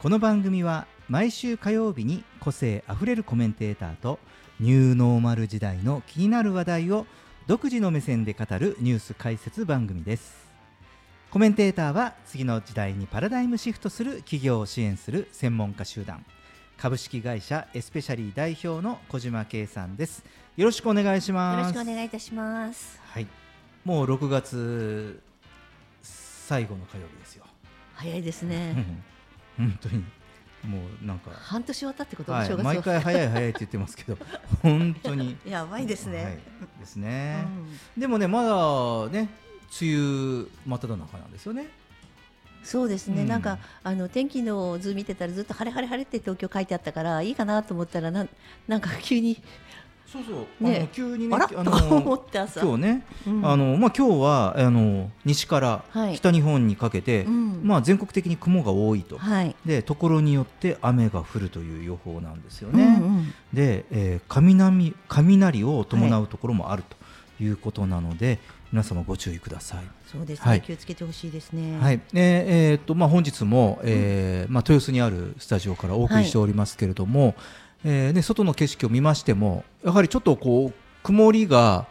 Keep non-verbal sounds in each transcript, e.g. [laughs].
この番組は毎週火曜日に個性あふれるコメンテーターとニューノーマル時代の気になる話題を独自の目線で語るニュース解説番組です。コメンテーターは次の時代にパラダイムシフトする企業を支援する専門家集団。株式会社エスペシャリー代表の小島圭さんです。よろしくお願いします。よろしくお願いいたします。はい。もう6月最後の火曜日ですよ。早いですね [laughs] 本当に。もうなんか。半年終わったってことはい、正月毎回早い早いって言ってますけど [laughs] 本当に。やばいですね、はい、ですね、うん。でもねまだね梅雨真っ只中なんですよね。そうですね、うん。なんかあの天気の図見てたらずっと晴れ晴れ晴れって東京書いてあったからいいかなと思ったらなんなんか急にそうそう、ね。あの急にねあのって朝。今日ね、うん。あのまあ今日はあの西からはい。北日本にかけて、うん。まあ全国的に雲が多いと、はい。でところによって雨が降るという予報なんですよね。うんうん。で、えー雷雷を伴うところもあるとい。うことなので、皆様ご注意ください。そうですね、はい。気をつけてほしいですね。はい、えーえーっとまあ本日も、えーまあ豊洲にあるスタジオからお送りしておりますけれども、えーね外の景色を見ましてもやはりちょっとこう曇りが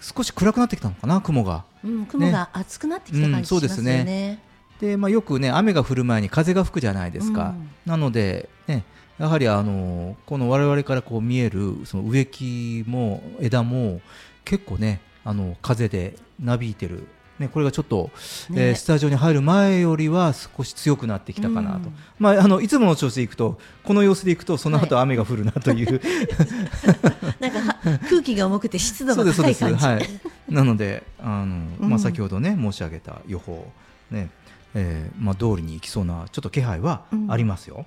少し暗くなってきたのかな雲が。うん、雲が厚くなってきた感じしますようんそうですね,、でまあよくね雨が降る前に風が吹くじゃないですか。うんなのでねやはりあのこの我々からこう見えるその植木も枝も結構ねあの風でなびいてる、ね、これがちょっと、ね。えースタジオに入る前よりは少し強くなってきたかなと、うん。まあ、あのいつもの調子でいくとこの様子でいくとその後はい。雨が降るなという、[laughs] なんかは空気が重くて湿度が高い感じ。はい、なのであの、うん。まあ、先ほどね申し上げた予報、ねえーまあ、通りに行きそうなちょっと気配はありますよ。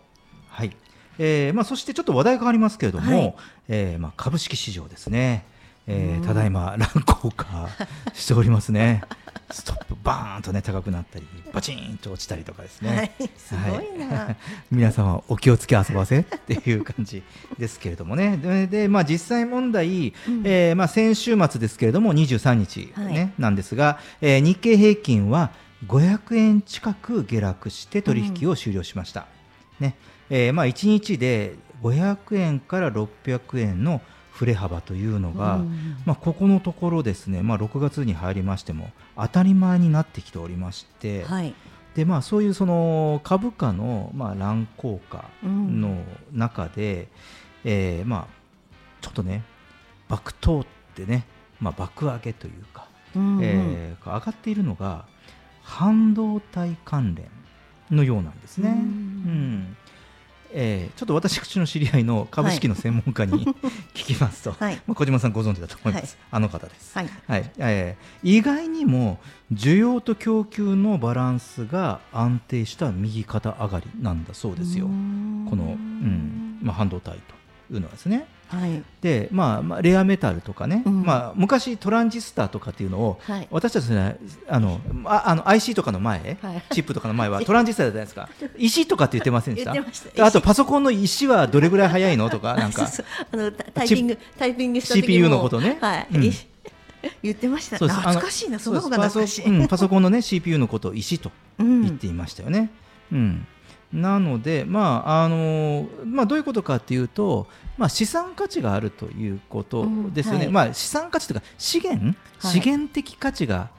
はい。えーまあ、そしてちょっと話題変わりますけれども、はい。えーまあ、株式市場ですね、えーうん。ただいま乱高下しておりますね。[laughs] ストップバーンとね高くなったりバチンと落ちたりとかですね。はい、すごいな、は [laughs] い皆様お気をつけ遊ばせっていう感じですけれどもね。でで、まあ、実際問題、うん。えーまあ、先週末ですけれども23日、ねはい。なんですが、えー日経平均は500円近く下落して取引を終了しました、ね。えーまあ、1日で500円から600円の振れ幅というのが、うん。まあ、ここのところですね、まあ、6月に入りましても当たり前になってきておりまして、はい、でまあ、そういうその株価のまあ乱高下うん。の中で、えーまあ、ちょっとね爆投ってね、まあ、爆上げというか、うんうん。えー上がっているのが半導体関連のようなんですね。うん。うんえーちょっと私口の知り合いの株式の専門家に [laughs] 聞きますと、はい。まあ、小島さんご存知だと思います、あの方です。はい。はい。えー意外にも需要と供給のバランスが安定した右肩上がりなんだそうですよ、うん。この、うん。まあ、半導体というのはですね。はい。で、まあまあ、レアメタルとかね、うん。まあ、昔トランジスタとかっていうのを、はい。私たちねあのああの IC とかの前、はい。チップとかの前はトランジスタじゃないですか。[laughs] 石とかって言ってませんでした？あとパソコンの石はどれぐらい速いのとかなんか。あのタタイピングタイピングした CPU のことね。はい、うん。言ってました。懐かしいな。その方が懐かしい、そうん、パソコンのね CPU のことを石とうん言っていましたよね。うんなので、まああのまあ、どういうことかっていうと、まあ、資産価値があるということですよね、うんはい。まあ、資産価値というか資源、はい。資源的価値が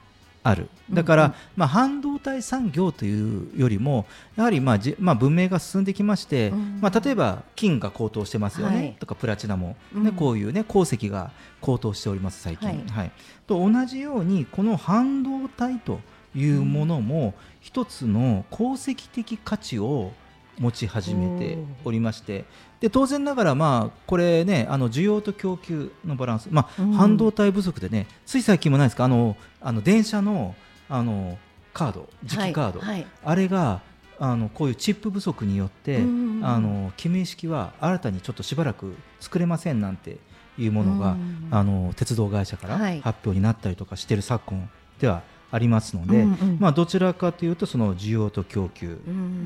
ある。だから、うん。うんまあ、半導体産業というよりもやはり、まあじまあ、文明が進んできまして、うん。まあ、例えば金が高騰してますよね、はい。とかプラチナも、うん。ねこういう、ね、鉱石が高騰しております最近。はい。はい。と同じようにこの半導体というものも一つの功績的価値を持ち始めておりましてで当然ながら、まあ、これねあの需要と供給のバランス、まあうん。半導体不足でねつい最近もないですかあのあの電車のあのカード磁気カード、はい。はいあれがあのこういうチップ不足によって、うんあの記名式は新たにちょっとしばらく作れませんなんていうものが、うんあの鉄道会社からはい。発表になったりとかしている昨今ではありますので、うんうん。まあ、どちらかというとその需要と供給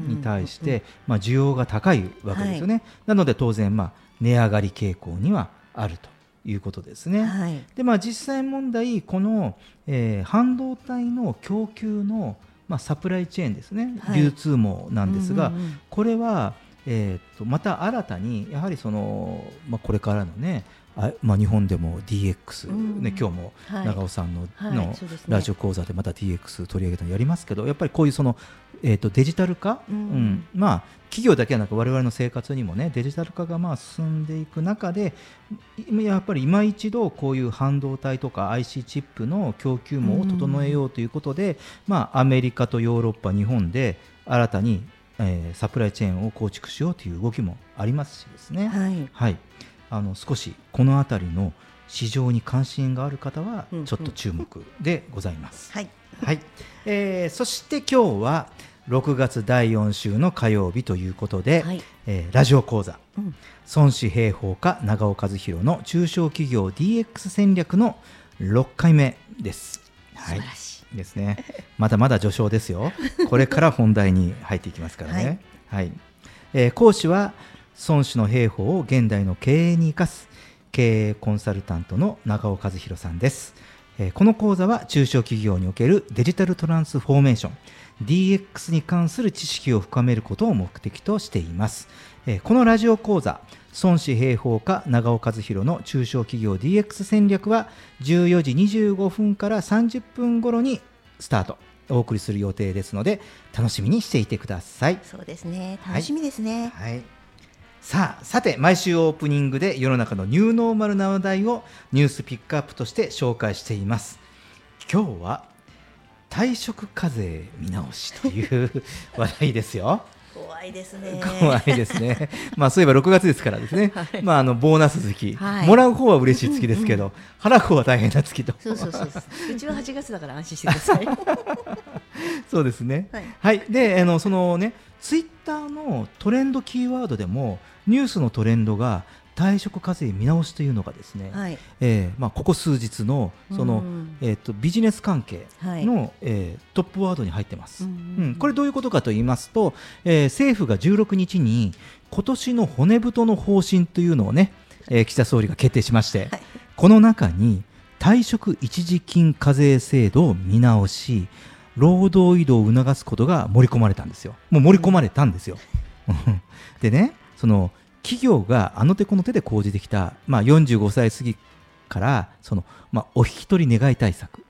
に対して、まあ、需要が高いわけですよね、なので当然、まあ、値上がり傾向にはあるということですね。はい。でまあ、実際問題、この、えー半導体の供給の、まあ、サプライチェーンですね、はい。流通網なんですが、うんうんうん。これは、えー、とまた新たにやはりその、まあ、これからのねあ、まあ、日本でも DX、うんね、今日もはい。長尾さんの,、はいのラジオ講座でまた DX 取り上げたのやりますけどやっぱりこういうその、えー、とデジタル化、うん。まあ、企業だけはなく我々の生活にもねデジタル化がまあ進んでいく中でいやっぱり今一度こういう半導体とか IC チップの供給網を整えようということで、まあ、アメリカとヨーロッパ日本で新たに、えーサプライチェーンを構築しようという動きもありますしですね、はい。はい、あの少しこの辺りの市場に関心がある方はちょっと注目でございます。はいはい、えーそして今日は6月第4週の火曜日ということで、はいえーラジオ講座うん孫子兵法家長尾和弘の中小企業 DX 戦略の6回目です。素晴らしいですね。まだまだ序章ですよ。これから本題に入っていきますからね。[laughs] はい。えー講師は孫子の兵法を現代の経営に生かす経営コンサルタントの長尾和弘さんです。えーこの講座は中小企業におけるデジタルトランスフォーメーション DX に関する知識を深めることを目的としています。えーこのラジオ講座孫子兵法家長尾和弘の中小企業 DX 戦略は14時25分から30分頃にスタートお送りする予定ですので楽しみにしていてください。そうですねはい楽しみですね、はい、さあさて毎週オープニングで世の中のニューノーマルな話題をニュースピックアップとして紹介しています。今日は退職課税見直しという [laughs] 話題ですよ。怖いですね。怖いですね。まあそういえば6月ですからですね、[laughs] はい。まああのボーナス月、はい。もらう方は嬉しい月ですけど、払う方は大変な月と。そうそうそうそう。うちは8月だから安心してください。[laughs] そうですね。はい。はい、であのそのねツイッターのトレンドキーワードでもニュースのトレンドが退職課税見直しというのがですね、はい。えーまあ、ここ数日のその、うん。えー、とビジネス関係はい。の、えートップワードに入ってます、ううんんこれどういうことかと言いますと、えー政府が16日に今年の骨太の方針というのをね、えー岸田総理が決定しまして、はい。この中に退職一時金課税制度を見直し労働移動を促すことが盛り込まれたんですよ。もう盛り込まれたんですよ、[laughs] でねその企業があの手この手で講じてきた、まあ、45歳過ぎからその、まあ、お引き取り願い対策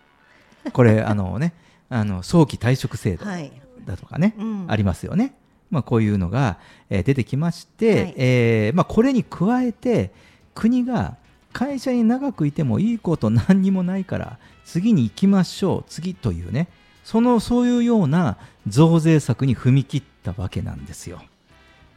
これ [laughs] あのねあの早期退職制度はいだとかね、うんありますよね。まあ、こういうのが、えー出てきまして、はいえーまあ、これに加えて国が会社に長くいてもいいこと何にもないから次に行きましょう次というねそのそういうような増税策に踏み切ったわけなんですよ。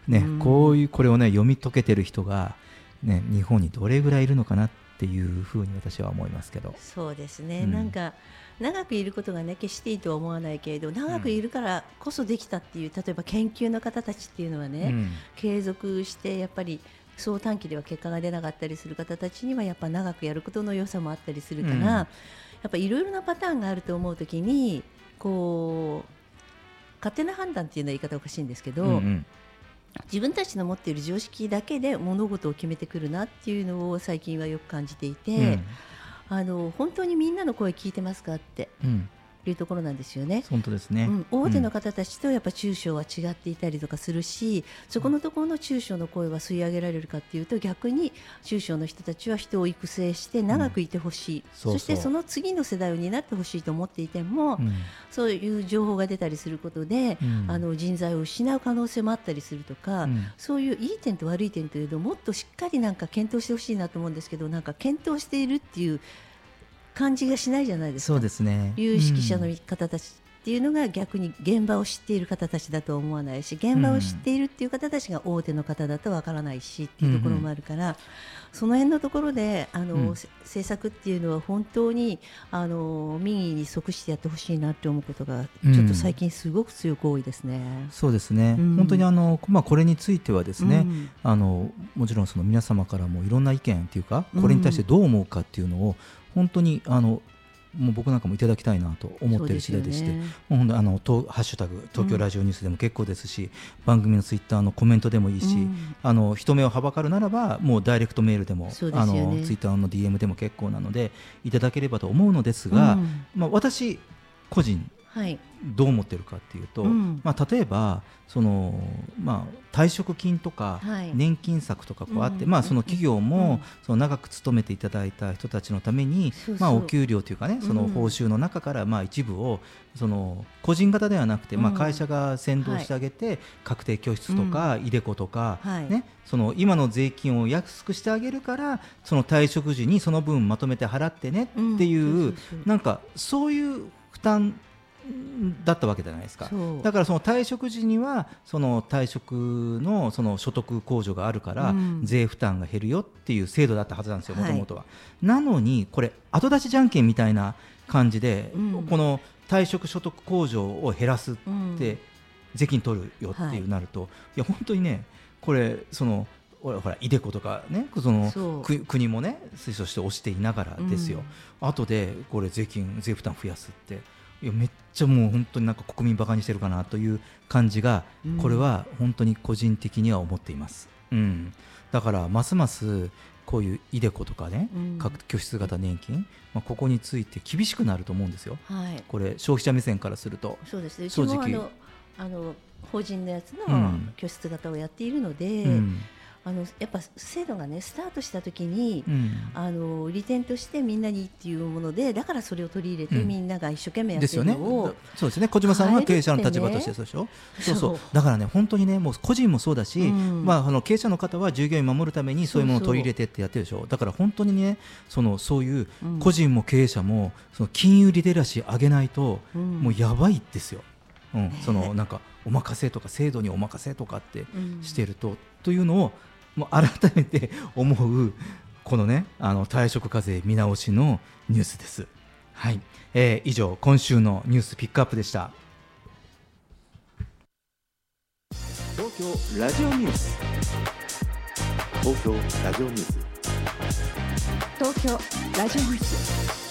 ねうん。こういうこれをね読み解けてる人が、ね、日本にどれぐらいいるのかなっていうふうに私は思いますけど。そうですね、うん。なんか長くいることがね決していいとは思わないけれど長くいるからこそできたっていう、例えば研究の方たちっていうのはね、うん。継続してやっぱりそう短期では結果が出なかったりする方たちにはやっぱ長くやることの良さもあったりするから、うん。やっぱいろいろなパターンがあると思うときにこう勝手な判断っていうのは言い方おかしいんですけど、うんうん自分たちの持っている常識だけで物事を決めてくるなっていうのを最近はよく感じていて、あの本当にみんなの声聞いてますかって。うんうんいうところなんですよね。本当ですね。うん、大手の方たちとやっぱ中小は違っていたりとかするし、そこのところの中小の声は吸い上げられるかっていうと逆に中小の人たちは人を育成して長くいてほしい、そうそう。そしてその次の世代を担ってほしいと思っていても、うん。そういう情報が出たりすることで、うん。あの人材を失う可能性もあったりするとか、うん。そういういい点と悪い点というのをもっとしっかりなんか検討してほしいなと思うんですけどなんか検討しているっていう感じがしないじゃないですか。そうですね。有識者の方たちっていうのが逆に現場を知っている方たちだと思わないし現場を知っているっていう方たちが大手の方だとわからないしっていうところもあるから、その辺のところであの、うん、政策っていうのは本当にあの民意に即してやってほしいなって思うことがちょっと最近すごく強く多いですね。うん、そうですね、うん、本当にあの、まあ、これについてはですね、あのもちろんその皆様からもいろんな意見っていうかこれに対してどう思うかっていうのを本当にあのもう僕なんかもいただきたいなと思っている次第でして、ね、もう本当あのとハッシュタグ東京ラジオニュースでも結構ですし、うん、番組のツイッターのコメントでもいいし、うん、あの人目をはばかるならばもうダイレクトメールでも、ね、あのツイッターの DM でも結構なのでいただければと思うのですが、うん、まあ私個人どう思ってるかっていうと、まあ、例えばその、まあ、退職金とか年金策とかこうあって、まあ、その企業もその長く勤めていただいた人たちのために、まあ、お給料というかねその報酬の中からまあ一部をその個人型ではなくて、まあ、会社が先導してあげて、確定拠出とか、いでことか、ね、その今の税金を安くしてあげるからその退職時にその分まとめて払ってねっていう、なんかそういう負担だったわけじゃないですか。だからその退職時にはその退職のその所得控除があるから税負担が減るよっていう制度だったはずなんですよもともとは。なのにこれ後出しじゃんけんみたいな感じで、この退職所得控除を減らすって税金取るよっていうなると、い。や本当にねこれそのほらほらイデコとかねその国もね推奨して押していながらですよ、うん、後でこれ税金税負担増やすっていやめっちゃもう本当になんか国民バカにしてるかなという感じが、これは本当に個人的には思っています。うん、だからますますこういうイデコとかね、うん、各拠出型年金、まあ、ここについて厳しくなると思うんですよ、はい、これ消費者目線からすると。そうですね。正直。あの法人のやつの拠出型をやっているので、うん、あのやっぱ制度がねスタートした時に、うん、あの利点としてみんなにっていうものでだからそれを取り入れて、うん、みんなが一生懸命やってるのを、ね、そうですね。小島さんは経営者の立場としてそうでしょ？そう。そうだからね本当にねもう個人もそうだし、うん、まああの経営者の方は従業員守るためにそういうものを取り入れてってやってるでしょ？だから本当にねそのそういう個人も経営者もその金融リテラシー上げないと、もうやばいですよ。うん、そのなんかお任せとか制度にお任せとかってしてると、というのをもう改めて思うこのねあの退職課税見直しのニュースです。はい、えー、以上今週のニュースピックアップでした。東京ラジオニュース。東京ラジオニュース。東京ラジオニュース。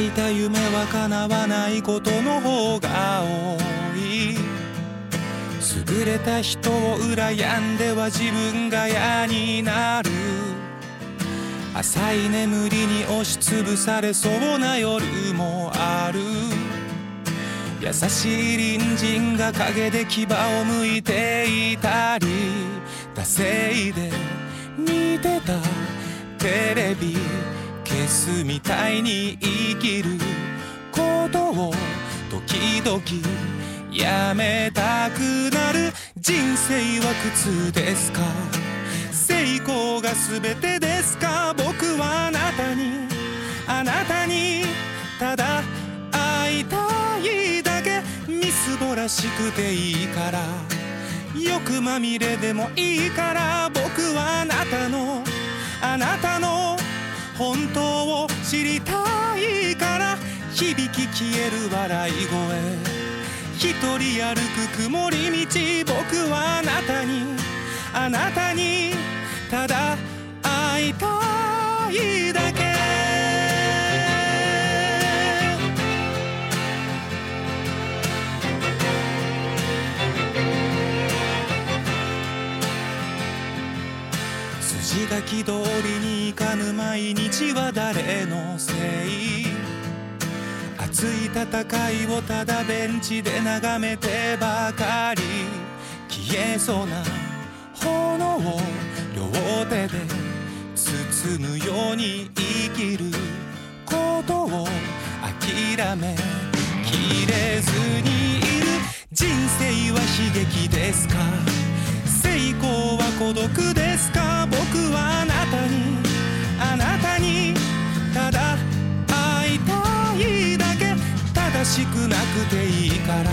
いた夢は叶わないことの方が多い。優れた人を羨んでは自分が嫌になる。浅い眠りに押しつぶされそうな夜もある。優しい隣人が陰で牙を向いていたり惰性で見てたテレビ。消すみたいに生きることを時々やめたくなる人生は苦痛ですか？成功が全てですか？僕はあなたにあなたにただ会いたいだけみすぼらしくていいから。欲まみれでもいいから僕はあなたのあなたの本当を知りたいから響き消える笑い声。一人歩く曇り道僕はあなたに。あなたにただ会いたいだけ。筋書き通りにいかぬ毎日は誰のせい熱い戦いをただベンチで眺めてばかり消えそうな炎を両手で包むように生きることを諦めきれずにいる人生は悲劇ですか成功は孤独ですか僕はあなたに正しくなくていいから。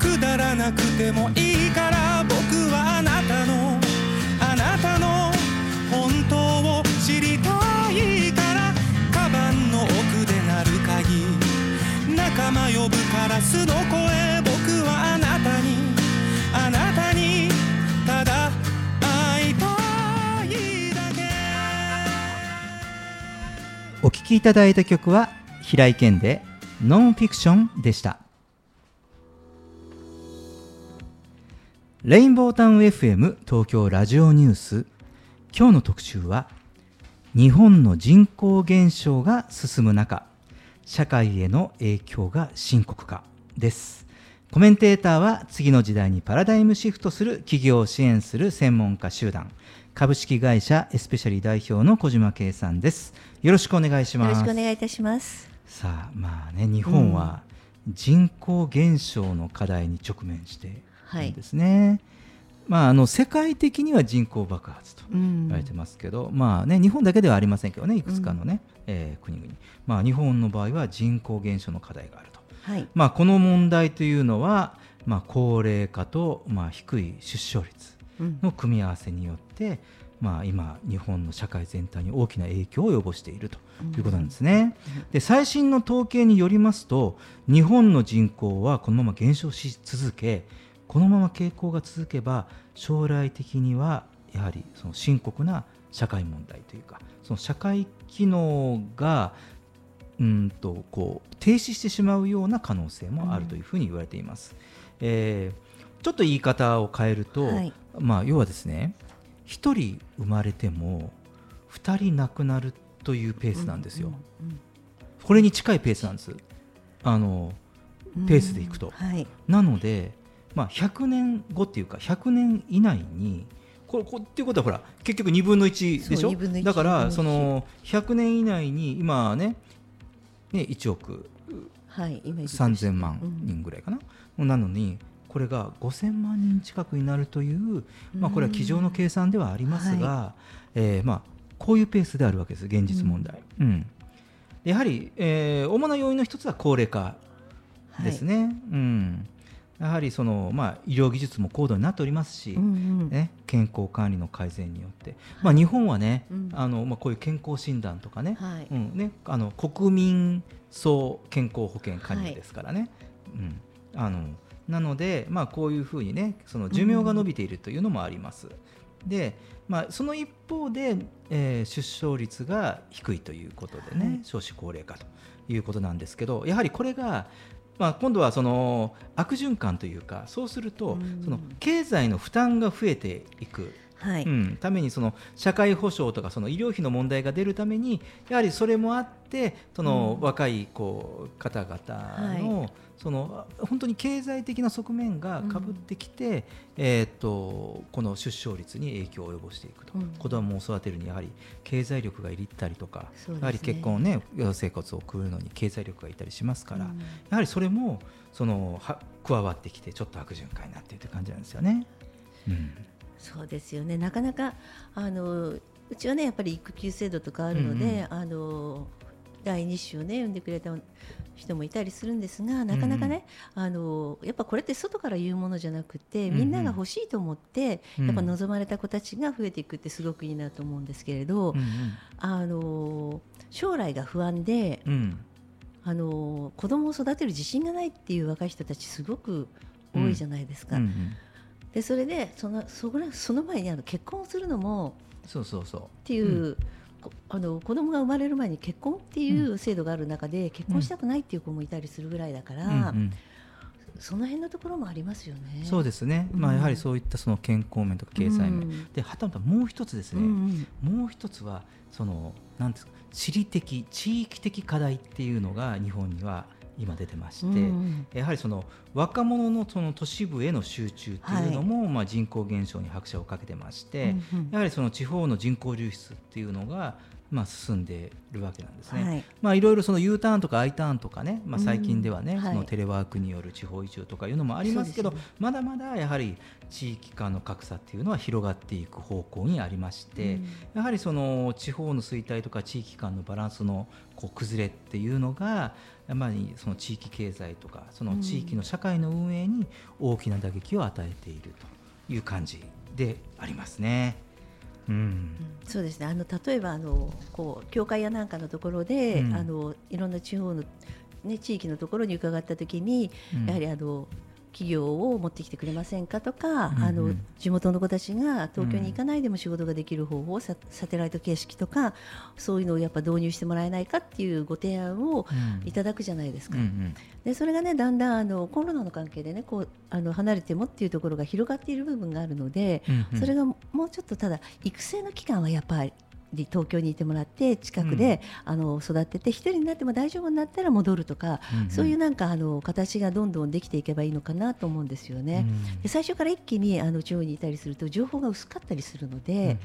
くだらなくてもいいから。僕はあなたのあなたの本当を知りたいから。カバンの奥で鳴る鍵。仲間呼ぶカラスの声。僕はあなたにあなたにただ会いたいだけ。お聴きいただいた曲は平井堅で「ノンフィクション」でした。レインボータウン FM 東京ラジオニュース。今日の特集は日本の人口減少が進む中社会への影響が深刻化です。コメンテーターは次の時代にパラダイムシフトする企業を支援する専門家集団。株式会社エスペシャリ代表の小島圭さんです。よろしくお願いします。よろしくお願いいたします。さあまあね日本は人口減少の課題に直面しているんですね、まああの世界的には人口爆発とうん。言われてますけど、まあね日本だけではありませんけどねいくつかのね、えー国々まあ日本の場合は人口減少の課題があると。はい。まあこの問題というのはまあ高齢化とまあ低い出生率うん。の組み合わせによって、まあ、今、日本の社会全体に大きな影響を及ぼしているということなんですね。で最新の統計によりますと日本の人口はこのまま減少し続けこのまま傾向が続けば将来的にはやはりその深刻な社会問題というかその社会機能がうんとこう停止してしまうような可能性もあるというふうに言われています。えーちょっと言い方を変えると、はいまあ、要はですね1人生まれても2人亡くなるというペースなんですよ。これに近いペースなんです。あのうんペースでいくとはい。なので、まあ、100年後っていうか100年以内にこれこっていうことはほら結局2分の1でしょ？そう2分の1だか2分の1らその100年以内に今ねね1億はい。イメージとして3000万人ぐらいかな、なのにこれが5000万人近くになるという、まあ、これは机上の計算ではありますが、えーまあ、こういうペースであるわけです現実問題。うん。やはり、えー主な要因の一つは高齢化ですね。うん。やはりその、まあ、医療技術も高度になっておりますし、うんうん。ね、健康管理の改善によって、まあ、日本はね、うん。あのまあ、こういう健康診断とかね,、はい。うん。ねあの国民総健康保険加入ですからね。うん、あのなので、まあ、こういうふうにねその寿命が伸びているというのもあります。でまあ、その一方で、えー出生率が低いということでね、はい少子高齢化ということなんですけどやはりこれが、まあ、今度はその悪循環というかそうすると、うんその経済の負担が増えていく。はい。うん、ためにその社会保障とかその医療費の問題が出るためにやはりそれもあってそのうん若いこう方々の,、その本当に経済的な側面がかぶってきて、えー、とこの出生率に影響を及ぼしていくと、うん。子供を育てるにやはり経済力がいりったりとか、ね。やはり結婚ね生活を送るのに経済力がいたりしますから、うん。やはりそれもそのは加わってきてちょっと悪循環になっているという感じなんですよね。うん。そうですよね。なかなかあのうちはねやっぱり育休制度とかあるので、あの第二子をね産んでくれた人もいたりするんですが、なかなかね、あのやっぱこれって外から言うものじゃなくて、うんうん。みんなが欲しいと思って、うん。やっぱ望まれた子たちが増えていくってすごくいいなと思うんですけれど、うんあの将来が不安で、うん。うんあの子供を育てる自信がないっていう若い人たちすごく多いじゃないですか。うんうん。でそれでそのそこらその前にあの結婚するのもそうそうそう。っていう、こあの子供が生まれる前に結婚っていう制度がある中で、結婚したくないっていう子もいたりするぐらいだから、うんうん。その辺のところもありますよね。そうですね、まあ、うん。やはりそういったその健康面とか経済面、うん。ではたまたもう一つですうんね、うん。もう一つはそのなんですか地理的地域的課題っていうのが日本には今出てまして、うんやはりその若者のその都市部への集中っていうのも、まあ、人口減少に拍車をかけてまして、うんうん。やはりその地方の人口流出っていうのが、まあ、進んでいるわけなんですね。はい。まあ、いろいろその U ターンとか I ターンとかね、まあ、最近ではね、うんはい。そのテレワークによる地方移住とかいうのもありますけどそうですまだまだやはり地域間の格差っていうのは広がっていく方向にありまして、うん。やはりその地方の衰退とか地域間のバランスのこう崩れっていうのがやっぱりその地域経済とかその地域の社会の運営に大きな打撃を与えているという感じでありますね。うん。そうですね。あの例えばあのこう教会やなんかのところで、うん。あのいろんな地方の、ね、地域のところに伺ったときに、うん。やはりあの企業を持ってきてくれませんかとか、うんうん。あの地元の子たちが東京に行かないでも仕事ができる方法、ササテライト形式とかそういうのをやっぱ導入してもらえないかっていうご提案をうん。いただくじゃないですか。うんうん。でそれがねだんだんあのコロナの関係でねこうあの離れてもっていうところが広がっている部分があるので、うんうん。それがもうちょっとただ育成の期間はやっぱり東京にいてもらって近くで、あの育てて一人になっても大丈夫になったら戻るとか、うんうん。そういうなんかあの形がどんどんできていけばいいのかなと思うんですよね。で最初から一気にあの地方にいたりすると情報が薄かったりするので、うんうん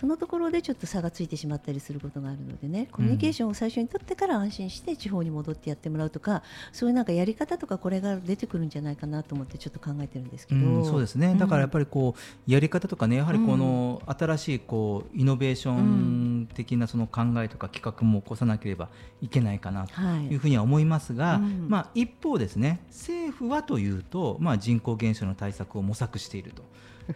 そのところでちょっと差がついてしまったりすることがあるのでねコミュニケーションを最初に取ってから安心して地方に戻ってやってもらうとかそういうなんかやり方とかこれが出てくるんじゃないかなと思ってちょっと考えてるんですけど、うん、そうですね、だからやっり、ぱりこうやり方とかねやはりこの新しいこうイノベーション的なその考えとか企画も起こさなければいけないかなとはいいうふうには思いますが、うん。まあ、一方ですね政府はというと、まあ、人口減少の対策を模索していると。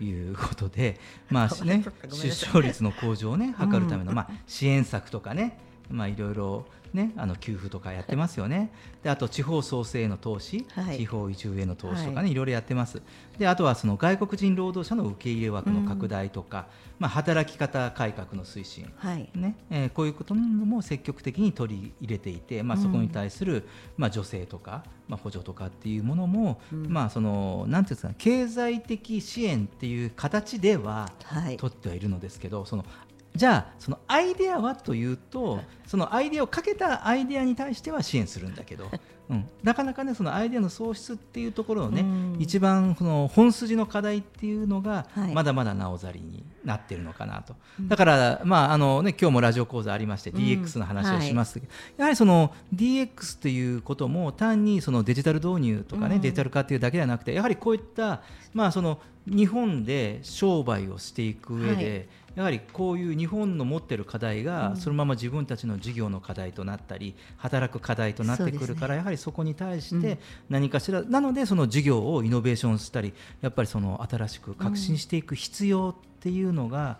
いうことで、[laughs] まあね、出生率の向上をね図るための、まあ、支援策とかね、まあ、いろいろ、ね、あの給付とかやってますよね。であと地方創生への投資、はい。地方移住への投資とかね、、はい。ろいろやってます。であとはその外国人労働者の受け入れ枠の拡大とか、まあ、働き方改革の推進はい。ねえーこういうことも積極的に取り入れていて、まあ、うん。そこに対する、まあ、助成とか、まあ、補助とかっていうものも、うん。まあ、そのなんていうんですかね経済的支援っていう形でははい。取ってはいるのですけどそのじゃあそのアイデアはというとそのアイデアをかけたアイデアに対しては支援するんだけど、[laughs] うん、なかなかねそのアイデアの創出っていうところのね、うん。一番その本筋の課題っていうのがはい。まだまだなおざりになってるのかなと、うん。だから、まああのね、今日もラジオ講座ありましてうん。DX の話をしますけど、やはりその DX ということも単にそのデジタル導入とかね、うん。デジタル化っていうだけではなくてやはりこういった、まあ、その日本で商売をしていく上で、はいやはりこういう日本の持ってる課題うん。がそのまま自分たちの事業の課題となったり働く課題となってくるから、やはりそこに対しうん。て何かしら、なのでその事業をイノベーションしたりやっぱりその新しく革新していく必要っていうのが、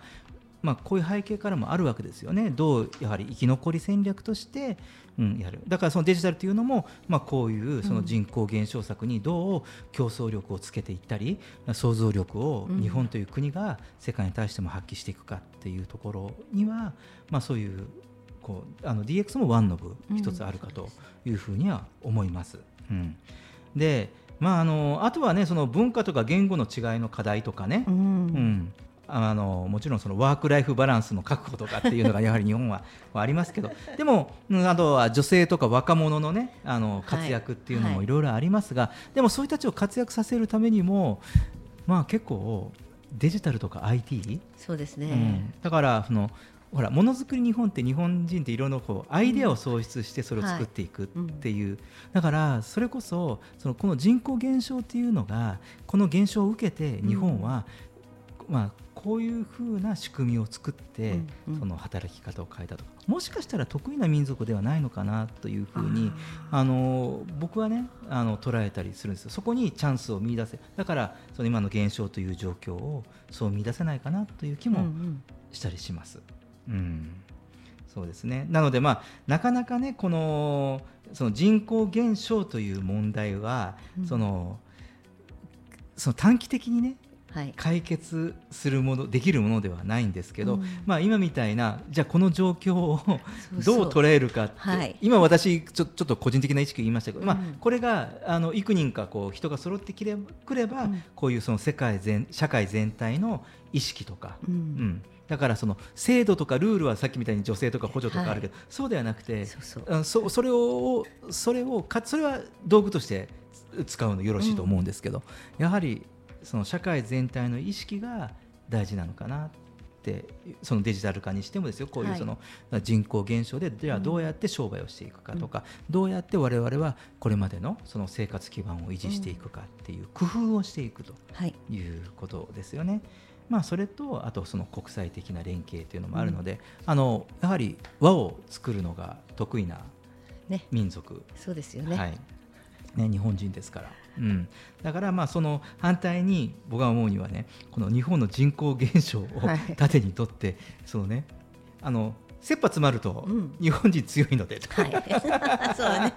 まあ、こういう背景からもあるわけですよね。どうやはり生き残り戦略として、うん、やる。だからそのデジタルというのも、まあ、こういうその人口減少策にどう競争力をつけていったり想像力を日本という国が世界に対しても発揮していくかっていうところには、まあ、そういうこうあの DX もワンノブ一つあるかというふうには思います。うん。でまあ、あのあとはねその文化とか言語の違いの課題とかね、うん。うんあのもちろんそのワーク・ライフ・バランスの確保とかっていうのがやはり日本は [laughs] はありますけど。でも、うんあとは女性とか若者のねあの活躍っていうのもはい。いろいろありますが、でもそういう人たちを活躍させるためにもまあ結構デジタルとか IT、そうですうねん、だからそのほらものづくり日本って日本人っていろんなこうアイデアを創出してそれを作っていくっていう、だからそれこそそのこの人口減少っていうのがこの減少を受けて日本は、まあこういうふうな仕組みを作って、うんうん。その働き方を変えたとか。もしかしたら得意な民族ではないのかなというふうにあの僕はねあの捉えたりするんですそこにチャンスを見出せ。だからその今の減少という状況をそう見出せないかなという気もうんうん。したりします。うん。そうですね。なので、まあ、なかなかねこのその人口減少という問題は、うん。そのその短期的にねはい解決するものできるものではないんですけど、うん。まあ、今みたいなじゃあこの状況をどう捉えるかってはい。今私ちょちょっと個人的な意識言いましたけど、まあうん、これがあの幾人かこう人が揃ってきればくれば、うん。こういうその世界全社会全体の意識とか、うん。うん。だからその制度とかルールはさっきみたいに女性とか補助とかあるけど、そうではなくてそうそれをそれをかそれは道具として使うのよろしいと思うんですけど、やはりその社会全体の意識が大事なのかなってそのデジタル化にしてもですよ。こういうはい。その人口減少でじゃあどうやって商売をしていくかとか、どうやって我々はこれまでのその生活基盤を維持していくかっていう工夫をしていくとはい。いうことですよね。まあ、それとあとその国際的な連携というのもあるので、あのやはり和を作るのが得意なね。民族。そうですよね、はい。ね、日本人ですから、うん、だからまあその反対に僕が思うにはねこの日本の人口減少をはい。盾にとって、そのねあの切羽詰まるとうん。日本人強いので、はい、[laughs] そうだね。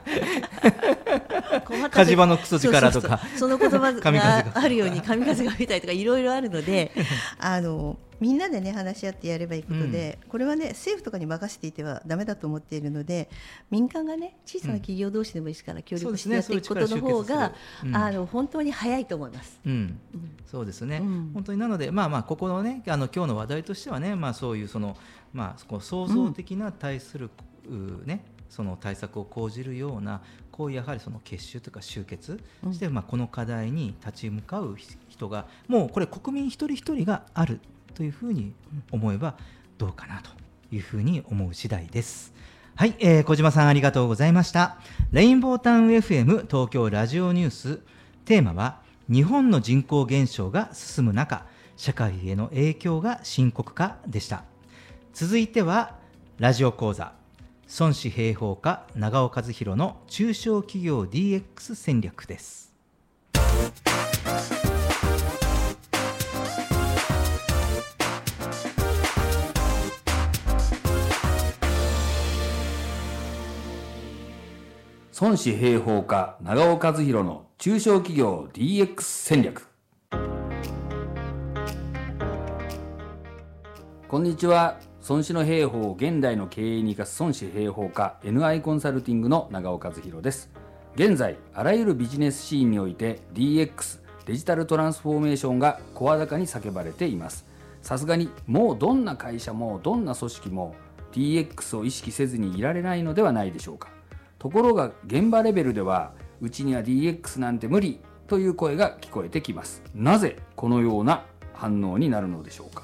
[laughs] 火事場のクソ力とかその言葉があるように神風が吹いたりとかいろいろあるので、[laughs] あのみんなでね話し合ってやればいいことで、これはね政府とかに任せていてはダメだと思っているので、民間がね小さな企業同士でもいいですから協力してやっていくことの方が、そうん。あの本当に早いと思います。うん、うんそうですね、うん。本当になので、まあまあ、ここのね、あの今日の話題としてはね、まあ、そういうその、まあ、こう創造的な対する、うね、その対策を講じるような、こういうやはりその結集というか集結うん。して、まあ、この課題に立ち向かう人が、もうこれ、国民一人一人があるというふうに思えばどうかなというふうに思う次第です。はい、えー小島さんありがとうございました。レインボータウン FM 東京ラジオニューステーマは日本の人口減少が進む中社会への影響が深刻化でした続いてはラジオ講座孫子平方家長尾和弘の中小企業 DX 戦略です孫子平方家長尾和弘の中小企業 DX 戦略。こんにちは。孫子の兵法を現代の経営に生かす孫子兵法家 NI コンサルティングの長尾和弘です。現在あらゆるビジネスシーンにおいて DX デジタルトランスフォーメーションが声高に叫ばれています。さすがにもうどんな会社もどんな組織も DX を意識せずにいられないのではないでしょうか。ところが現場レベルではうちには DX なんて無理という声が聞こえてきます。なぜこのような反応になるのでしょうか。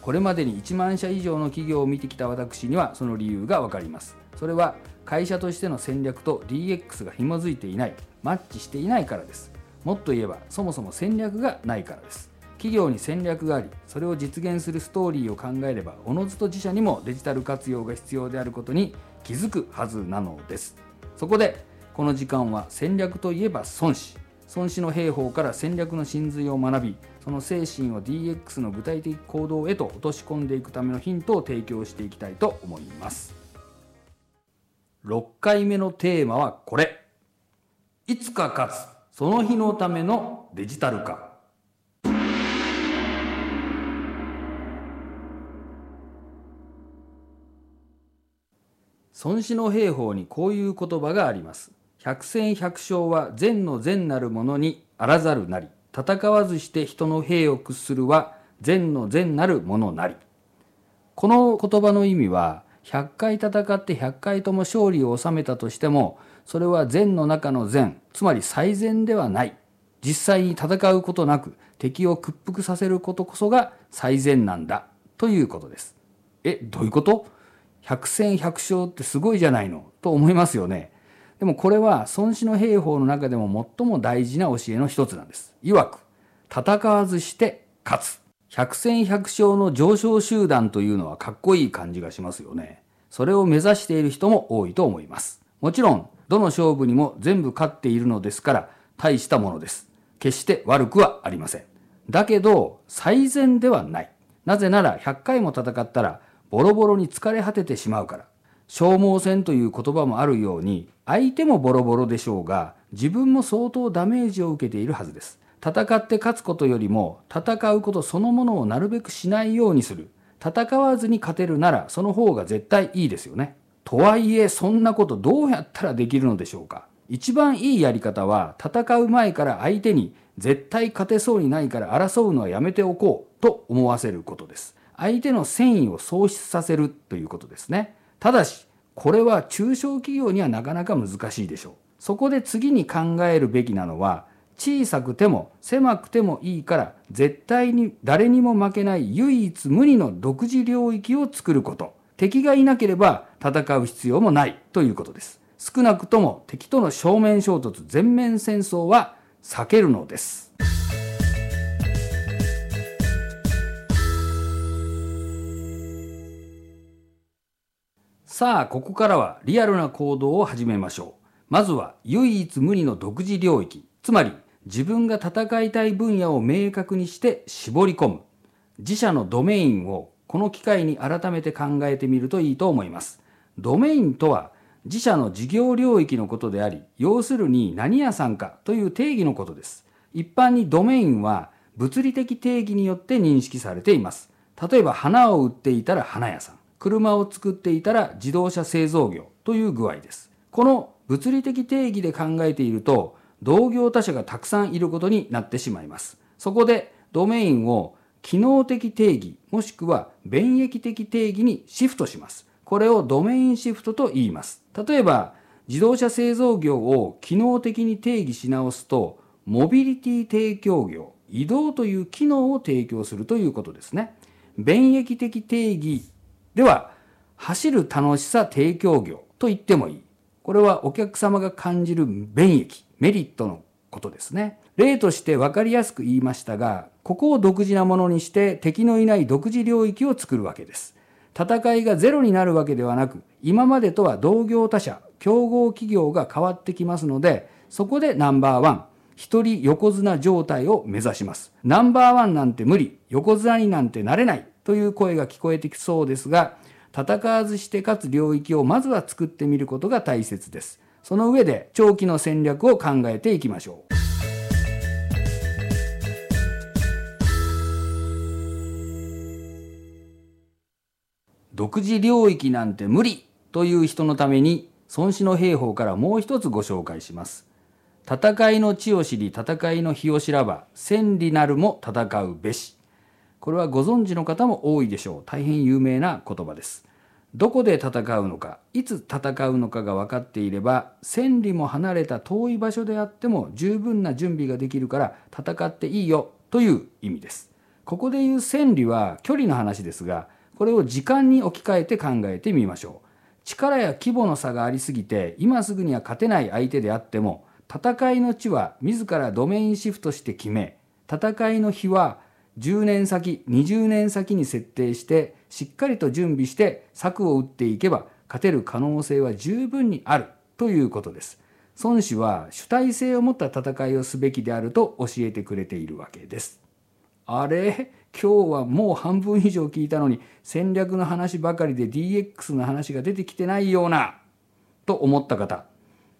これまでに1万社以上の企業を見てきた私にはその理由がわかります。それは会社としての戦略と DX が紐づいていないマッチしていないからです。もっと言えばそもそも戦略がないからです。企業に戦略がありそれを実現するストーリーを考えればおのずと自社にもデジタル活用が必要であることに気づくはずなのです。そこでこの時間は戦略といえば孫子。孫子の兵法から戦略の真髄を学びその精神を DX の具体的行動へと落とし込んでいくためのヒントを提供していきたいと思います。6回目のテーマはこれ。いつか勝つ。その日のためのデジタル化。孫子の兵法にこういう言葉があります。百戦百勝は善の善なるものにあらざるなり。戦わずして人の兵を屈するは善の善なるものなり。この言葉の意味は、100回戦って100回とも勝利を収めたとしても、それは善の中の善、つまり最善ではない。実際に戦うことなく敵を屈服させることこそが最善なんだということです。え、どういうこと？百戦百勝ってすごいじゃないのと思いますよね。でもこれは孫子の兵法の中でも最も大事な教えの一つなんです。曰く、戦わずして勝つ。百戦百勝の上昇集団というのはかっこいい感じがしますよね。それを目指している人も多いと思います。もちろん、どの勝負にも全部勝っているのですから、大したものです。決して悪くはありません。だけど、最善ではない。なぜなら100回も戦ったら、ボロボロに疲れ果ててしまうから。消耗戦という言葉もあるように、相手もボロボロでしょうが、自分も相当ダメージを受けているはずです。戦って勝つことよりも、戦うことそのものをなるべくしないようにする。戦わずに勝てるなら、その方が絶対いいですよね。とはいえ、そんなことどうやったらできるのでしょうか。一番いいやり方は、戦う前から相手に絶対勝てそうにないから争うのはやめておこうと思わせることです。相手の戦意を喪失させるということですね。ただし、これは中小企業にはなかなか難しいでしょう。そこで次に考えるべきなのは、小さくても狭くてもいいから絶対に誰にも負けない唯一無二の独自領域を作ること敵がいなければ戦う必要もないということです少なくとも敵との正面衝突全面戦争は避けるのですさあここからはリアルな行動を始めましょう。まずは唯一無二の独自領域。つまり自分が戦いたい分野を明確にして絞り込む。自社のドメインをこの機会に改めて考えてみるといいと思います。ドメインとは自社の事業領域のことであり要するに何屋さんかという定義のことです。一般にドメインは物理的定義によって認識されています。例えば花を売っていたら花屋さん。車を作っていたら自動車製造業という具合です。この物理的定義で考えていると同業他社がたくさんいることになってしまいます。そこでドメインを機能的定義もしくは便益的定義にシフトします。これをドメインシフトと言います。例えば自動車製造業を機能的に定義し直すとモビリティ提供業移動という機能を提供するということですね。便益的定義では走る楽しさ提供業と言ってもいい。これはお客様が感じる便益メリットのことですね。例として分かりやすく言いましたがここを独自なものにして敵のいない独自領域を作るわけです。戦いがゼロになるわけではなく今までとは同業他社競合企業が変わってきますのでそこでナンバーワン一人横綱状態を目指します。ナンバーワンなんて無理横綱になんてなれない。という声が聞こえてきそうですが戦わずして勝つ領域をまずは作ってみることが大切です。その上で長期の戦略を考えていきましょう。独自領域なんて無理という人のために孫子の兵法からもう一つご紹介します。戦いの地を知り戦いの日を知らば千里なるも戦うべし。これはご存知の方も多いでしょう。大変有名な言葉です。どこで戦うのかいつ戦うのかが分かっていれば千里も離れた遠い場所であっても十分な準備ができるから戦っていいよという意味です。ここでいう千里は距離の話ですがこれを時間に置き換えて考えてみましょう。力や規模の差がありすぎて今すぐには勝てない相手であっても戦いの地は自らドメインシフトして決め戦いの日は10年先20年先に設定してしっかりと準備して策を打っていけば勝てる可能性は十分にあるということです。孫子は主体性を持った戦いをすべきであると教えてくれているわけです。あれ？今日はもう半分以上聞いたのに戦略の話ばかりで DX の話が出てきてないようなと思った方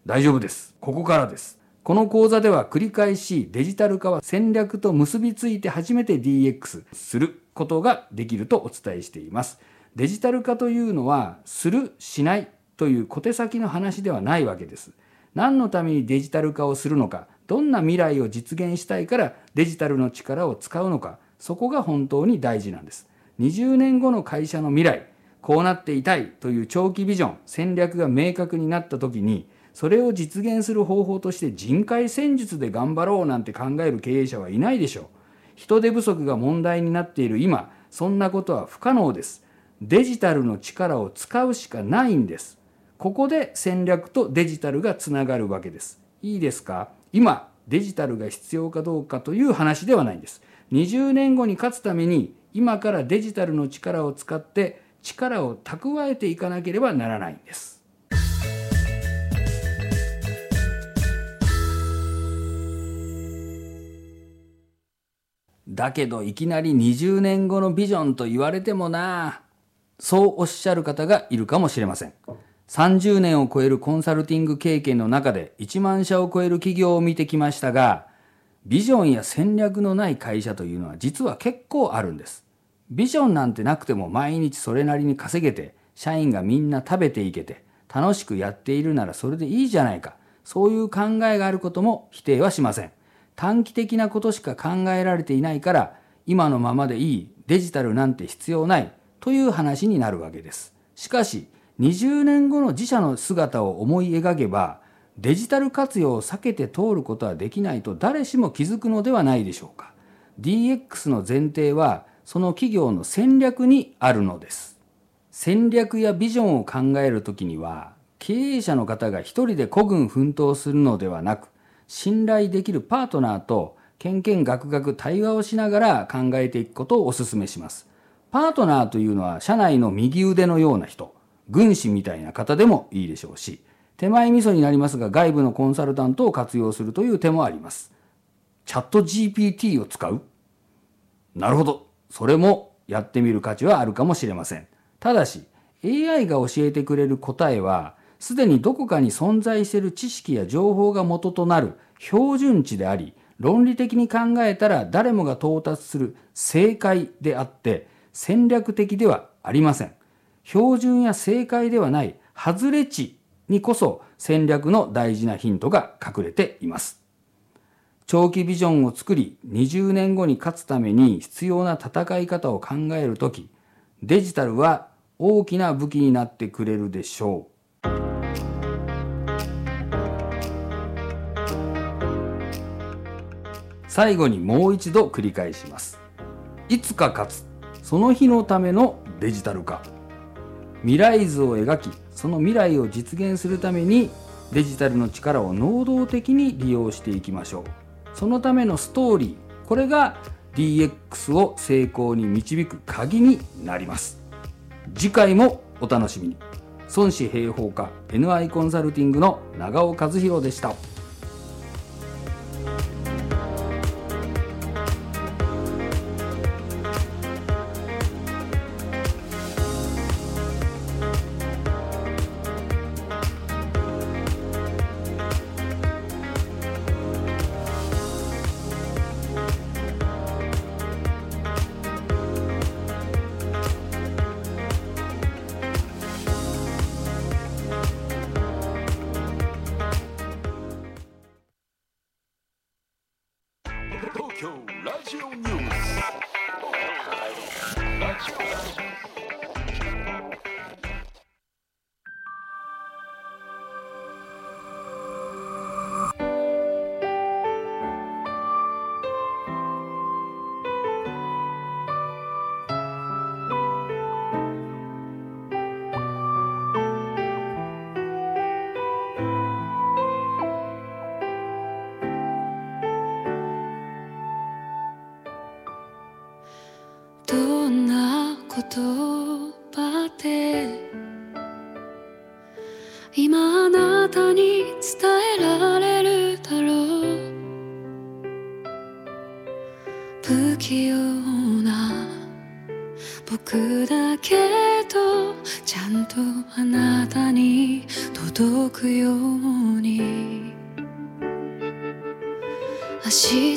大丈夫です。ここからです。この講座では繰り返しデジタル化は戦略と結びついて初めて DX することができるとお伝えしています。デジタル化というのはするしないという小手先の話ではないわけです。何のためにデジタル化をするのかどんな未来を実現したいからデジタルの力を使うのかそこが本当に大事なんです。20年後の会社の未来こうなっていたいという長期ビジョン戦略が明確になった時にそれを実現する方法として人海戦術で頑張ろうなんて考える経営者はいないでしょう。人手不足が問題になっている今そんなことは不可能です。デジタルの力を使うしかないんです。ここで戦略とデジタルがつながるわけです。いいですか？今デジタルが必要かどうかという話ではないんです。20年後に勝つために今からデジタルの力を使って力を蓄えていかなければならないんです。だけどいきなり20年後のビジョンと言われてもな。そうおっしゃる方がいるかもしれません。30年を超えるコンサルティング経験の中で1万社を超える企業を見てきましたがビジョンや戦略のない会社というのは実は結構あるんです。ビジョンなんてなくても毎日それなりに稼げて社員がみんな食べていけて楽しくやっているならそれでいいじゃないか。そういう考えがあることも否定はしません。短期的なことしか考えられていないから今のままでいいデジタルなんて必要ないという話になるわけです。しかし20年後の自社の姿を思い描けばデジタル活用を避けて通ることはできないと誰しも気づくのではないでしょうか。DX の前提はその企業の戦略にあるのです。戦略やビジョンを考えるときには経営者の方が一人で孤軍奮闘するのではなく信頼できるパートナーとけんけんがくがく対話をしながら考えていくことをお勧めします。パートナーというのは社内の右腕のような人軍師みたいな方でもいいでしょうし手前味噌になりますが外部のコンサルタントを活用するという手もあります。チャット GPT を使う？なるほど。それもやってみる価値はあるかもしれません。ただし AI が教えてくれる答えはすでにどこかに存在している知識や情報が元となる標準値であり論理的に考えたら誰もが到達する正解であって戦略的ではありません。標準や正解ではない外れ値にこそ戦略の大事なヒントが隠れています。長期ビジョンを作り20年後に勝つために必要な戦い方を考えるときデジタルは大きな武器になってくれるでしょう。最後にもう一度繰り返します。いつか勝つその日のためのデジタル化。未来図を描きその未来を実現するためにデジタルの力を能動的に利用していきましょう。そのためのストーリーこれが DX を成功に導く鍵になります。次回もお楽しみに。孫子平方家 NI コンサルティングの長尾和弘でした。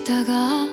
たが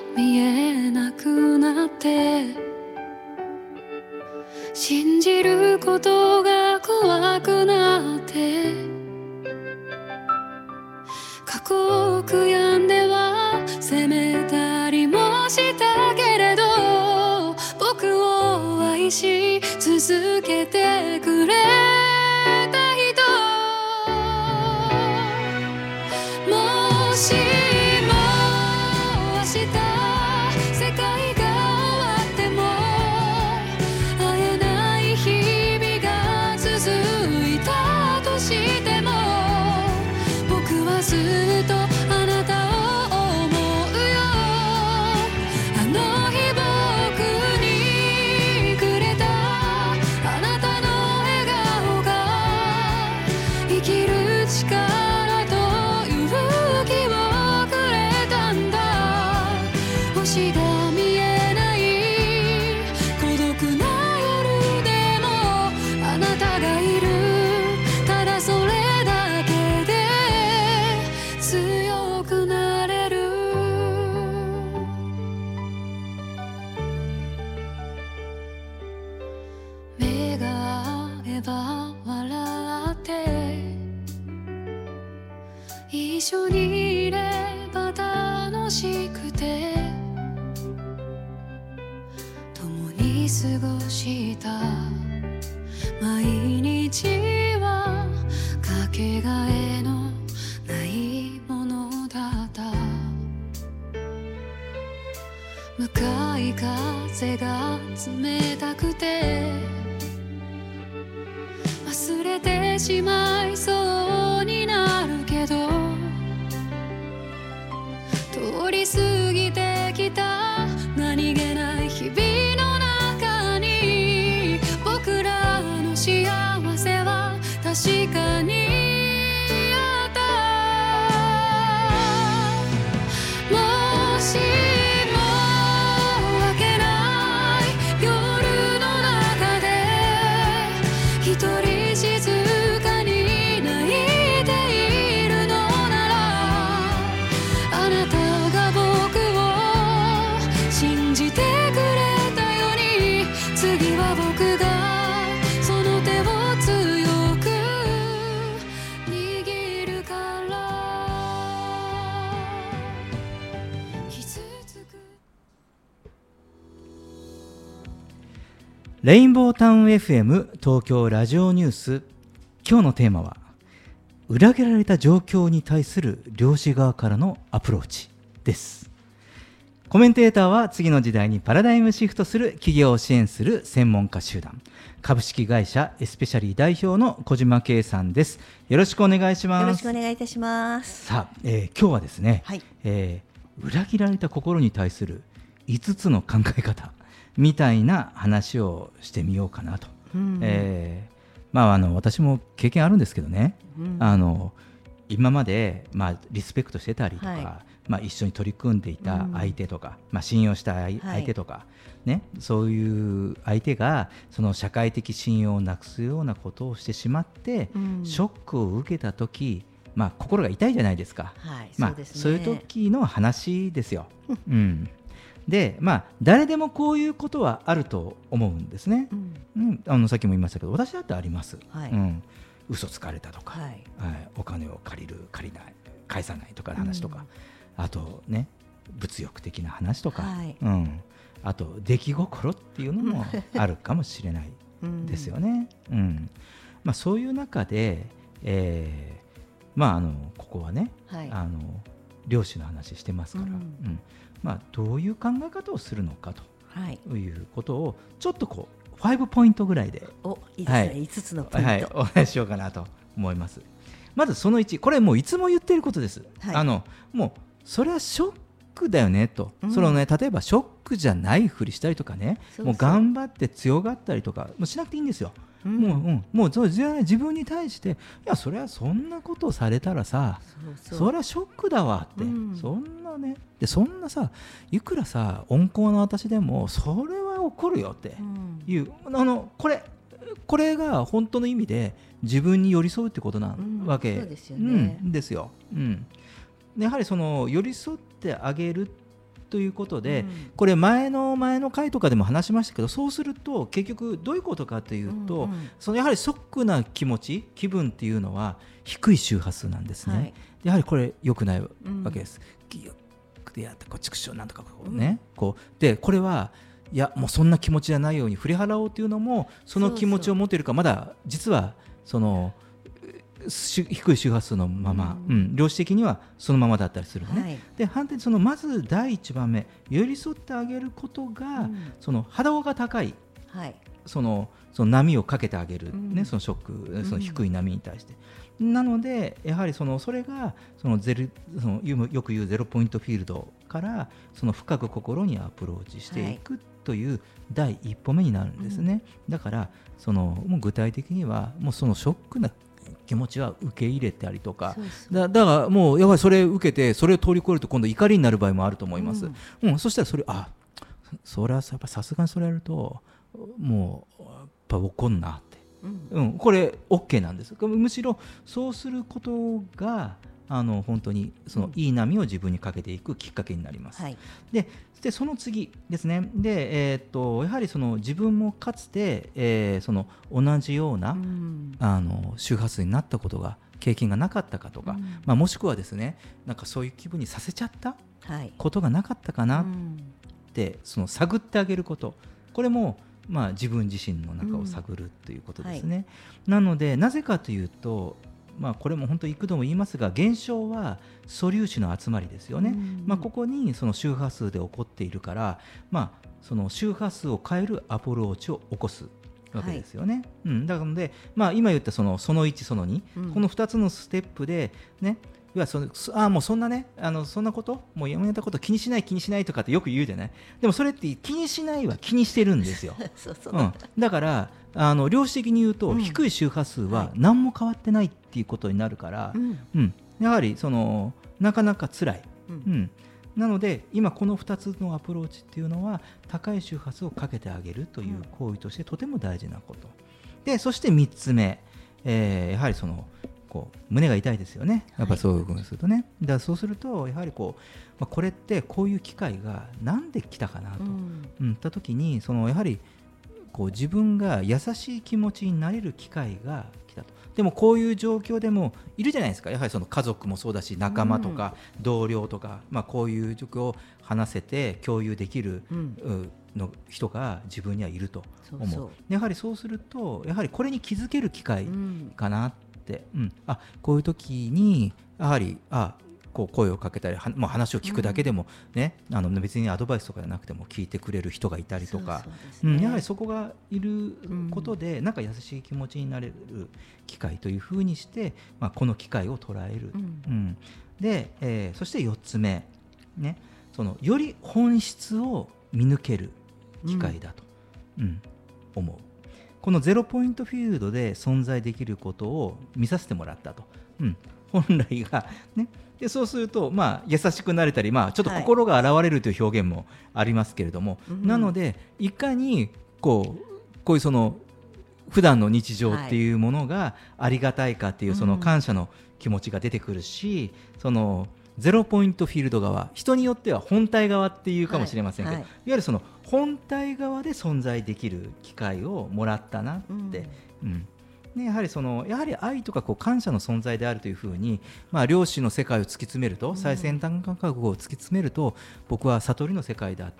レインボータウン FM 東京ラジオニュース。今日のテーマは裏切られた状況に対する漁師側からのアプローチです。コメンテーターは次の時代にパラダイムシフトする企業を支援する専門家集団。株式会社エスペシャリー代表の小島圭さんです。よろしくお願いします。よろしくお願いいたします。さあ、えー今日はですね、はい。えー裏切られた心に対する5つの考え方みたいな話をしてみようかなと、うん。えーまあ、あの私も経験あるんですけどね、うん。あの今まで、まあ、リスペクトしてたりとか、はい。まあ、一緒に取り組んでいた相手とか、まあ、信用した相相手とか、ね、そういう相手がその社会的信用をなくすようなことをしてしまって、うん。ショックを受けた時、まあ、心が痛いじゃないですか。はい、まあそうね。そういう時の話ですよ。[laughs] うん、で、まあ、誰でもこういうことはあると思うんですね。うん。うん、あのさっきも言いましたけど私だってあります。はい。うん、嘘つかれたとか、はい。はい、お金を借りる借りない返さないとかの話とか、あとね物欲的な話とか、はい。うん、あと出来心っていうのも [laughs] あるかもしれないうんですよね。うん。まあ、そういう中で、えーまあ、あのここはね、はい。あの漁師の話してますから、うん。うんまあ、どういう考え方をするのかはい。ということをちょっとこう5ポイントぐらいで、お、いいですね。はい五つのポイント。はい、お話ししようかなと思います。まずその1これもういつも言っていることです。はいあのもうそれはショックだよねと、うんそのね例えばショックじゃないふりしたりとかねもう頑張って強がったりとかもうしなくていいんですよ。うんもう、うん、もうそう自分に対していやそれはそんなことをされたらさそれはショックだわって、うんそんなね。でそんなさいくらさ温厚な私でもそれは怒るよってうん。いう、あのこれこれが本当の意味で自分に寄り添うってことなうんわけ、そうですよね。うんですよ、うん、でやはりその寄り添ってあげるということで、うん。これ前の前の回とかでも話しましたけどそうすると結局どういうことかというと、うんうん。そのやはりショックな気持ち気分っていうのは低い周波数なんですね、はい。やはりこれ良くないわうんけです。ギヨッでやってこう畜生なんとかこうね、こうでこれはいやもうそんな気持ちじゃないように振り払おうというのもその気持ちを持っているかまだ実はその低い周波数のまま、ううん量子的にはそのままだったりするのね。はいで反転そのまず第一番目寄り添ってあげることが、うんその波動が高いはい。そのその波をかけてあげる、うんね、そのショック、その低い波に対して。なので、やはりそのそれがそのゼルそのよよく言うゼロポイントフィールドからその深く心にアプローチしていくという第一歩目になるんですね。だからそのもう具体的にはもうそのショックな気持ちは受け入れたりとかだだからもうやばいそれを受けてそれを通り越えると今度怒りになる場合もあると思います。うんうんそしたらそれあそそれはさすがにそれやるともうやっぱ怒んなって、うん。うん、これ OK なんです。むしろそうすることがあの本当にそのいい波を自分にかけていくきっかけになります。はい。ででその次ですね。で、えーっとやはりその自分もかつて、えーその同じような、うん。あの周波数になったことが経験がなかったかとか、うん。まあ、もしくはですねなんかそういう気分にさせちゃったはい。ことがなかったかなってその探ってあげること。これもまあ、自分自身の中を探るということですね。なのでなぜかというと、まあ、これも本当幾度も言いますが現象は素粒子の集まりですよね。うんまあ、ここにその周波数で起こっているから、まあ、その周波数を変えるアプローチを起こすわけですよね。うん、だからので、まあ、今言ったそのその1その2、うんこの2つのステップでねいやそのそあーもうそんなねあのそんなこともうやめたこと気にしない気にしないとかってよく言うじゃないでもそれって気にしないは気にしてるんですよ、[laughs] そうそう、うん、だからあの量子的に言うと、うん。低い周波数ははい。何も変わってないっていうことになるから、うん。うん、やはりそのなかなか辛い、ううん。ん、なので今この2つのアプローチっていうのは高い周波数をかけてあげるという行為としてとても大事なこと。でそして3つ目、えーやはりそのこう胸が痛いですよね。やっぱそういうことするとね、だからそうするとやはりこう、まあ、これってこういう機会がなんで来たかなと、うん。うった時にそのやはりこう自分が優しい気持ちになれる機会が来たと。でもこういう状況でもいるじゃないですか。やはりその家族もそうだし仲間とか同僚とか、まあ、こういう状況を話せて共有できる、うん。うの人が自分にはいると思う。やはりそうするとやはりこれに気づける機会うん。かなって、うん。あこういう時にやはりあこう声をかけたりはもう話を聞くだけでも、ねあの別にアドバイスとかじゃなくても聞いてくれる人がいたりとか。ね。うん、やはりそこがいることで、なんか優しい気持ちになれる機会というふうにして、まあ、この機会を捉える、うん。うん。で、えーそして4つ目、ね、そのより本質を見抜ける機会だと、うん。思うこのゼロポイントフィールドで存在できることを見させてもらったと、うん、本来が、ね、でそうすると、まあ、優しくなれたり、まあ、ちょっとはい。心が洗われるという表現もありますけれども、うんなのでいかにこうこういうその普段の日常っていうものがありがたいかっていうその感謝の気持ちが出てくるし、そのゼロポイントフィールド側人によっては本体側っていうかもしれませんけど、はい。い、わゆるその本体側で存在できる機会をもらったなって、うん。ね、やはりそのやはり愛とかこう感謝の存在であるというふうに、まあ、量子の世界を突き詰めると、最先端科学を突き詰めると僕は悟りの世界だっ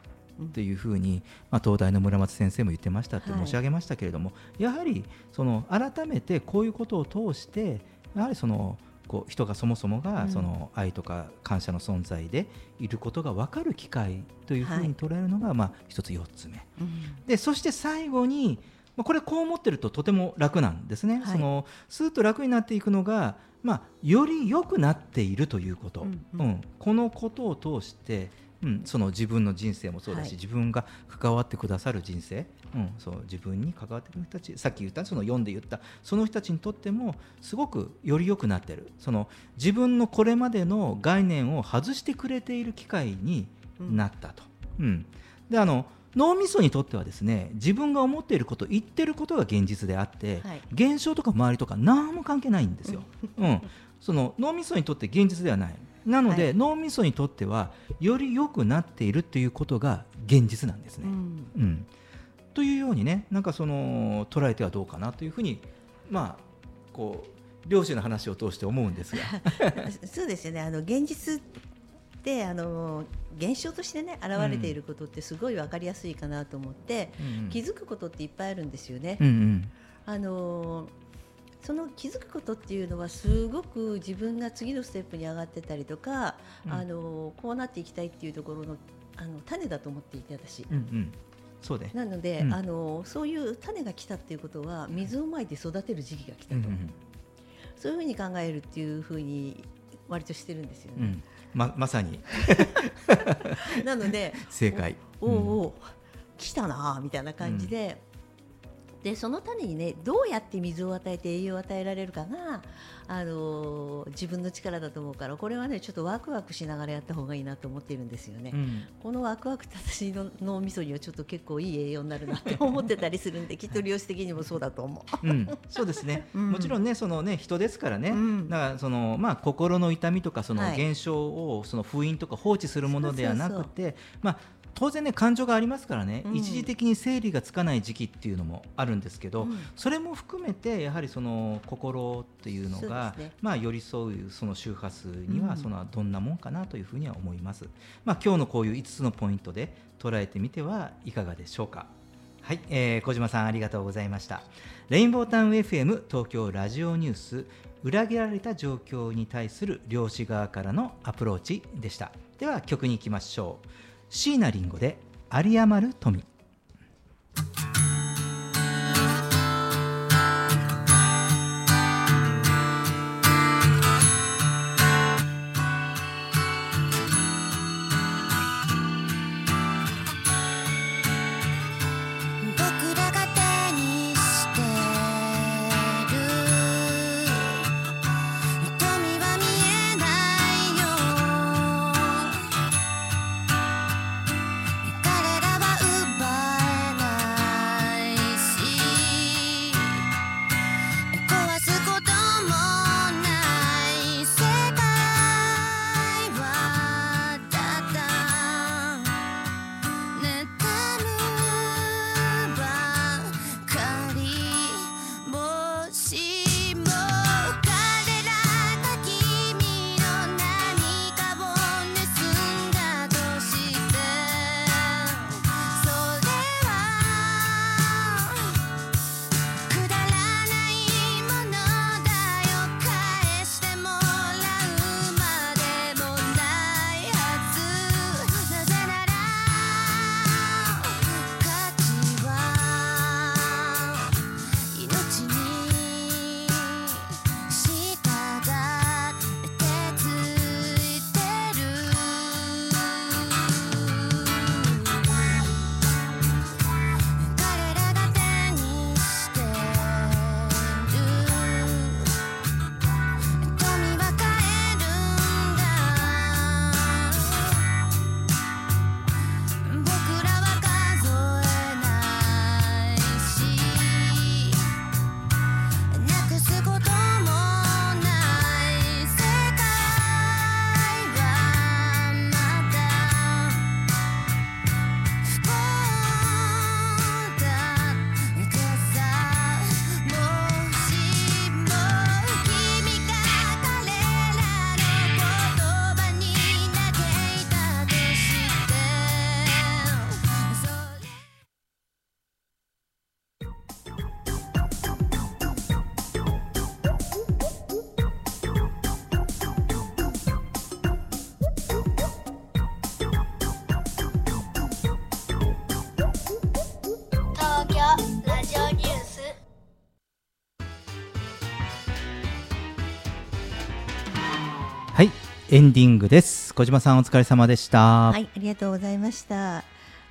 ていうふうに、まあ、東大の村松先生も言ってましたってはい。申し上げましたけれども、やはりその改めてこういうことを通してやはりそのこう人がそもそもがうん。その愛とか感謝の存在でいることが分かる機会というふうに捉えるのが、まあ一つ4つ目。うん。でそして最後にまあこれこう思ってるととても楽なんですね、はい。そのスーッと楽になっていくのが、まあ、より良くなっているということ、うんうん。うん。このことを通して、うん、その自分の人生もそうだし、はい。自分が関わってくださる人生、うん、そう自分に関わってくる人たちさっき言ったその読んで言ったその人たちにとってもすごくより良くなってる。その自分のこれまでの概念を外してくれている機会になったと。うん。であの脳みそにとってはですね自分が思っていること言ってることが現実であって、はい。現象とか周りとか何も関係ないんですよ。うん、その脳みそにとって現実ではない。なので、はい。脳みそにとってはより良くなっているということが現実なんですね。うん。うん、というようにねなんかその捉えてはどうかなというふうにまあこう両親の話を通して思うんですが。[laughs] そうですよね。あの現実ってあの現象としてね現れていることってすごい分かりやすいかなと思って、うん。気づくことっていっぱいあるんですよね。うんうん。あのその気づくことっていうのはすごく自分が次のステップに上がってたりとか、うんあのこうなっていきたいっていうところのあの種だと思っていて私。うんうんそうで。なので、うんあのそういう種が来たっていうことは水をまいて育てる時期が来たと、うんうんそういうふうに考えるっていうふうに割としてるんですよね。うん、ままさに [laughs] なので [laughs] 正解。おおおお来たなあみたいな感じで、でその種にねどうやって水を与えて栄養を与えられるかが、あのー自分の力だと思うからこれはねちょっとワクワクしながらやった方がいいなと思っているんですよね。うん。このワクワクって私の脳みそにはちょっと結構いい栄養になるなって思ってたりするんできっと量子的にもそうだと思う。うん、そうですね、[laughs] うん。もちろんねそのね人ですからね、うん。だからそのまあ心の痛みとかそのはい。現象をその封印とか放置するものではなくそうて、まあ当然ね感情がありますからね、うん。一時的に整理がつかない時期っていうのもあるんですけど、うん。それも含めてやはりその心っていうのがね。まあ寄り添うその周波数にはうん。そのどんなもんかなというふうには思います。まあ今日のこういう5つのポイントで捉えてみてはいかがでしょうか。はい、えー小島さんありがとうございました。レインボータウン FM 東京ラジオニュース裏切られた状況に対する漁師側からのアプローチでした。では曲に行きましょう椎名林檎で有り余る富。エンディングです。小島さんお疲れ様でした、はい、ありがとうございました。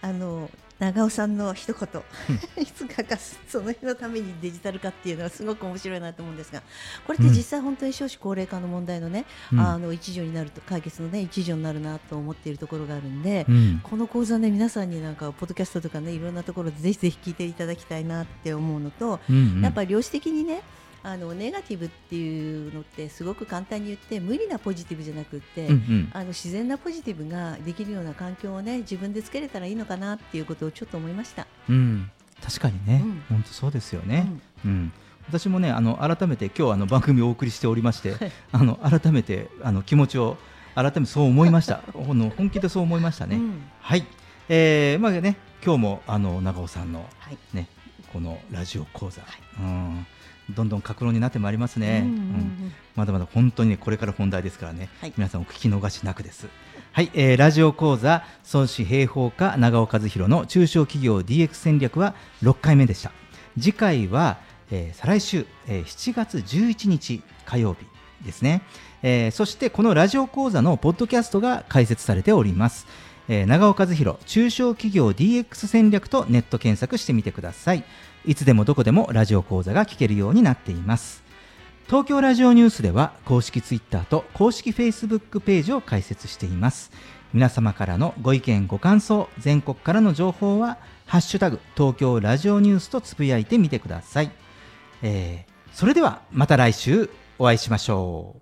あの長尾さんの一言、[laughs] いつかかその日のためにデジタル化っていうのはすごく面白いなと思うんですが、これって実際本当に少子高齢化の問題のね、うん。あの一助になると解決のね一助になるなと思っているところがあるんで、うん。この講座ね皆さんになんかポッドキャストとかねいろんなところでぜひぜひ聞いていただきたいなって思うのと、うんうんやっぱり量子的にねあのネガティブっていうのってすごく簡単に言って無理なポジティブじゃなくって、うんうん。あの自然なポジティブができるような環境をね自分でつけれたらいいのかなっていうことをちょっと思いました。うん、確かにね、うん。本当そうですよね。うん、私もね、あの改めて今日あの番組をお送りしておりまして、あの改めてあの気持ちを改めてそう思いました。[laughs] ほの本気でそう思いましたね。うん。はい、えー、まあね、今日もあの長尾さんのはい。ね、このラジオ講座、うん、どんどん格論になってまいりますね。うんうんうんまだまだ本当にねこれから本題ですからね、はい皆さんお聞き逃しなくです。はい、えーラジオ講座孫子平方家長尾和弘の中小企業 DX 戦略は6回目でした。次回は、えー再来週、えー7月11日火曜日ですね、えーそしてこのラジオ講座のポッドキャストが開設されております。えー長尾和弘中小企業 DX 戦略とネット検索してみてください。いつでもどこでもラジオ講座が聞けるようになっています。東京ラジオニュースでは公式ツイッターと公式フェイスブックページを開設しています皆様からのご意見ご感想全国からの情報はハッシュタグ東京ラジオニュースとつぶやいてみてください、えーそれではまた来週お会いしましょう